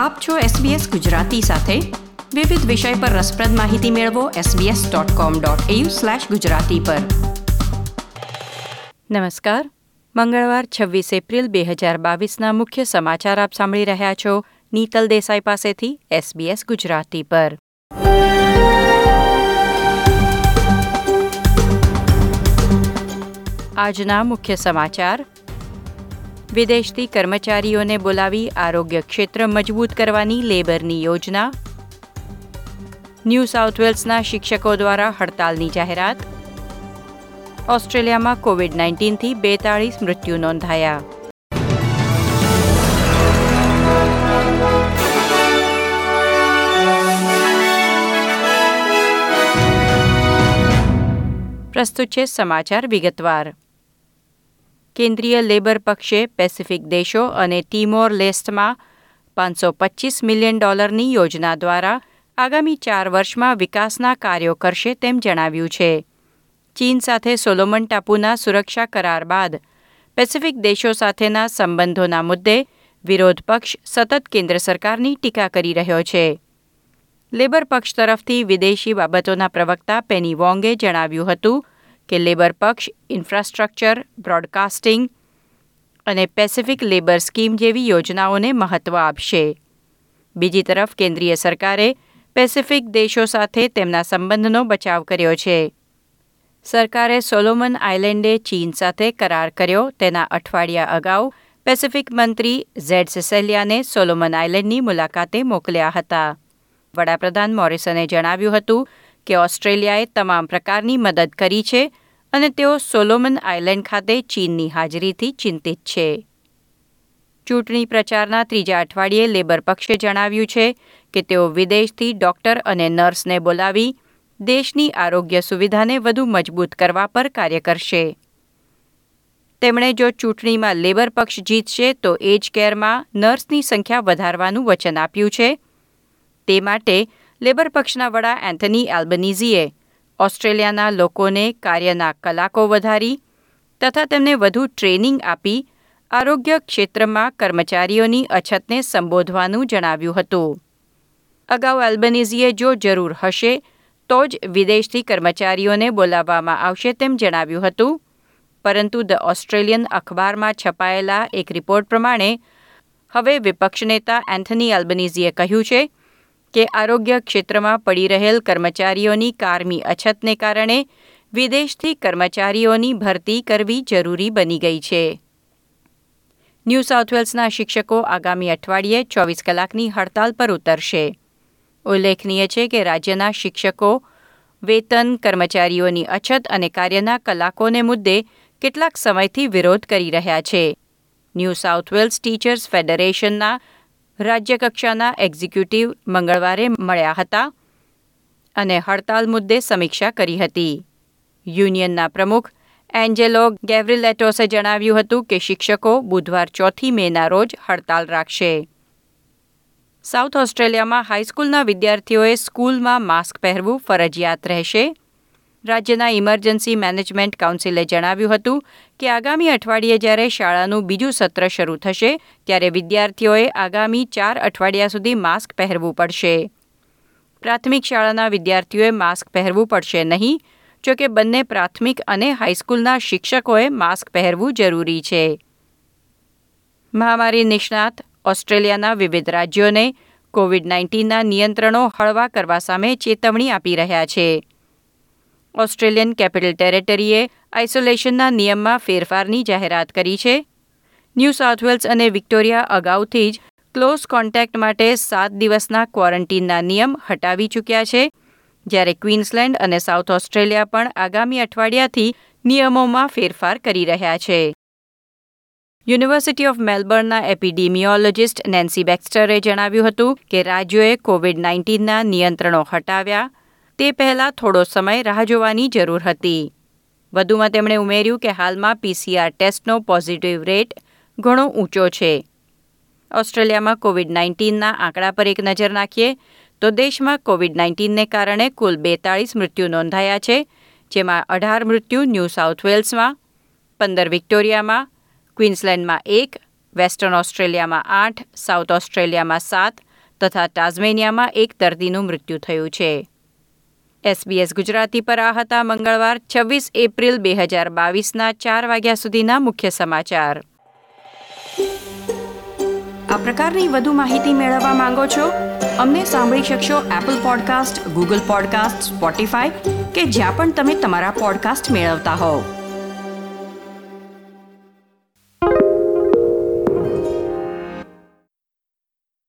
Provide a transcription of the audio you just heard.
આપ છો SBS ગુજરાતી સાથે. વિવિધ વિષય પર રસપ્રદ માહિતી મેળવો sbs.com.au/gujarati પર. નમસ્કાર. મંગળવાર છવ્વીસ એપ્રિલ બે હજાર બાવીસના મુખ્ય સમાચાર આપ સાંભળી રહ્યા છો નીતલ દેસાઈ પાસેથી SBS ગુજરાતી પર. આજના મુખ્ય સમાચાર. વિદેશથી કર્મચારીઓને બોલાવી આરોગ્ય ક્ષેત્ર મજબૂત કરવાની લેબરની યોજના. ન્યૂ સાઉથ વેલ્સના શિક્ષકો દ્વારા હડતાલની જાહેરાત. ઓસ્ટ્રેલિયામાં કોવિડ નાઇન્ટીનથી બેતાળીસ મૃત્યુ નોંધાયા. પ્રસ્તુત છે સમાચાર વિગતવાર. કેન્દ્રીય લેબર પક્ષે પેસિફિક દેશો અને ટીમોર લેસ્ટમાં પાંચસો પચીસ મિલિયન ડોલરની યોજના દ્વારા આગામી ચાર વર્ષમાં વિકાસના કાર્યો કરશે તેમ જણાવ્યું છે. ચીન સાથે સોલોમન ટાપુના સુરક્ષા કરાર બાદ પેસિફિક દેશો સાથેના સંબંધોના મુદ્દે વિરોધ પક્ષ સતત કેન્દ્ર સરકારની ટીકા કરી રહ્યો છે. લેબર પક્ષ તરફથી વિદેશી બાબતોના પ્રવક્તા પેની વોંગે જણાવ્યું હતું કે લેબર પક્ષ, ઇન્ફ્રાસ્ટ્રક્ચર, બ્રોડકાસ્ટિંગ અને પેસિફિક લેબર સ્કીમ જેવી યોજનાઓને મહત્વ આપશે. બીજી તરફ, કેન્દ્રીય સરકારે પેસિફિક દેશો સાથે તેમના સંબંધનો બચાવ કર્યો છે. સરકારે સોલોમન આઇલેન્ડે ચીન સાથે કરાર કર્યો. તેના અઠવાડિયા અગાઉ પેસિફિક મંત્રી ઝેડ સિસેલિયાને સોલોમન આઇલેન્ડની મુલાકાતે મોકલ્યા હતા. વડાપ્રધાન મોરિસને જણાવ્યું હતું કે ઓસ્ટ્રેલિયાએ તમામ પ્રકારની મદદ કરી છે અને તેઓ સોલોમન આઇલેન્ડ ખાતે ચીનની હાજરીથી ચિંતિત છે. ચૂંટણી પ્રચારના ત્રીજા અઠવાડિયે લેબર પક્ષે જણાવ્યું છે કે તેઓ વિદેશથી ડોક્ટર અને નર્સને બોલાવી દેશની આરોગ્ય સુવિધાને વધુ મજબૂત કરવા પર કાર્ય કરશે. તેમણે જો ચૂંટણીમાં લેબર પક્ષ જીતશે તો એજ કેરમાં નર્સની સંખ્યા વધારવાનું વચન આપ્યું છે. તે માટે લેબર પક્ષના વડા એન્થની એલ્બનીઝીએ ઓસ્ટ્રેલિયાના લોકોને કાર્યના કલાકો વધારી તથા તેમને વધુ ટ્રેનિંગ આપી આરોગ્ય ક્ષેત્રમાં કર્મચારીઓની અછતને સંબોધવાનું જણાવ્યું હતું. અગાઉ એલ્બનીઝીએ જો જરૂર હશે, તો જ વિદેશથી કર્મચારીઓને બોલાવવામાં આવશે તેમ જણાવ્યું હતું. પરંતુ ધ ઓસ્ટ્રેલિયન અખબારમાં છપાયેલા એક રિપોર્ટ પ્રમાણે, હવે વિપક્ષ નેતા એન્થની એલ્બનીઝીએ કહ્યું છે કે આરોગ્ય ક્ષેત્રમાં પડી રહેલ કર્મચારીઓની કારમી અછતને કારણે વિદેશથી કર્મચારીઓની ભરતી કરવી જરૂરી બની ગઈ છે. ન્યૂ સાઉથ વેલ્સના શિક્ષકો આગામી અઠવાડિયે ચોવીસ કલાકની હડતાલ પર ઉતરશે. ઉલ્લેખનીય છે કે રાજ્યના શિક્ષકો, વેતન કર્મચારીઓની અછત અને કાર્યના કલાકોને મુદ્દે કેટલાક સમયથી વિરોધ કરી રહ્યા છે. ન્યૂ સાઉથ વેલ્સ ટીચર્સ ફેડરેશનના રાજ્યકક્ષાના એક્ઝિક્યુટિવ મંગળવારે મળ્યા હતા અને હડતાલ મુદ્દે સમીક્ષા કરી હતી. યુનિયનના પ્રમુખ એન્જેલો ગેવરિલેટોસે જણાવ્યું હતું કે શિક્ષકો બુધવાર ચોથી મેના રોજ હડતાલ રાખશે. સાઉથ ઓસ્ટ્રેલિયામાં હાઈસ્કૂલના વિદ્યાર્થીઓએ સ્કૂલમાં માસ્ક પહેરવું ફરજિયાત રહેશે. રાજ્યના ઇમરજન્સી મેનેજમેન્ટ કાઉન્સિલે જણાવ્યું હતું કે આગામી અઠવાડિયે જ્યારે શાળાનું બીજું સત્ર શરૂ થશે, ત્યારે વિદ્યાર્થીઓએ આગામી ચાર અઠવાડિયા સુધી માસ્ક પહેરવું પડશે. પ્રાથમિક શાળાના વિદ્યાર્થીઓએ માસ્ક પહેરવું પડશે નહીં, જોકે બંને પ્રાથમિક અને હાઈસ્કૂલના શિક્ષકોએ માસ્ક પહેરવું જરૂરી છે. મહામારી નિષ્ણાત ઓસ્ટ્રેલિયાના વિવિધ રાજ્યોને કોવિડ નાઇન્ટીનના નિયંત્રણો હળવા કરવા સામે ચેતવણી આપી રહ્યા છે. ઓસ્ટ્રેલિયન કેપિટલ ટેરેટરીએ આઇસોલેશનના નિયમમાં ફેરફારની જાહેરાત કરી છે. ન્યૂ સાઉથ વેલ્સ અને વિક્ટોરિયા અગાઉથી જ ક્લોઝ કોન્ટેક્ટ માટે સાત દિવસના ક્વોરન્ટીનના નિયમ હટાવી ચૂક્યા છે. જ્યારે ક્વીન્સલેન્ડ અને સાઉથ ઓસ્ટ્રેલિયા પણ આગામી અઠવાડિયાથી નિયમોમાં ફેરફાર કરી રહ્યા છે. યુનિવર્સિટી ઓફ મેલબર્નના એપિડેમિયોલોજિસ્ટ નેન્સી બેક્સ્ટરે જણાવ્યું હતું કે રાજ્યોએ કોવિડ નાઇન્ટીનના નિયંત્રણો હટાવ્યા તે પહેલાં થોડો સમય રાહ જોવાની જરૂર હતી. વધુમાં તેમણે ઉમેર્યું કે હાલમાં પીસીઆર ટેસ્ટનો પોઝિટિવ રેટ ઘણો ઊંચો છે. ઓસ્ટ્રેલિયામાં કોવિડ નાઇન્ટીનના આંકડા પર એક નજર નાખીએ, તો દેશમાં કોવિડ નાઇન્ટીનને કારણે કુલ બેતાળીસ મૃત્યુ નોંધાયા છે, જેમાં અઢાર મૃત્યુ ન્યૂ સાઉથ વેલ્સમાં, પંદર વિક્ટોરિયામાં, ક્વીન્સલેન્ડમાં એક, વેસ્ટર્ન ઓસ્ટ્રેલિયામાં આઠ, સાઉથ ઓસ્ટ્રેલિયામાં સાત તથા ટાઝમેનિયામાં એક દર્દીનું મૃત્યુ થયું છે. એસબીએસ ગુજરાતી પર આ હતા મંગળવાર, છવ્વીસ એપ્રિલ બે હજાર બાવીસના ચાર વાગ્યા સુધીના મુખ્ય સમાચાર. આ પ્રકારની વધુ માહિતી મેળવવા માંગો છો? અમને સાંભળી શકશો Apple podcast Google podcast Spotify કે જ્યાં પણ તમે તમારા પોડકાસ્ટ મેળવતા હોવ.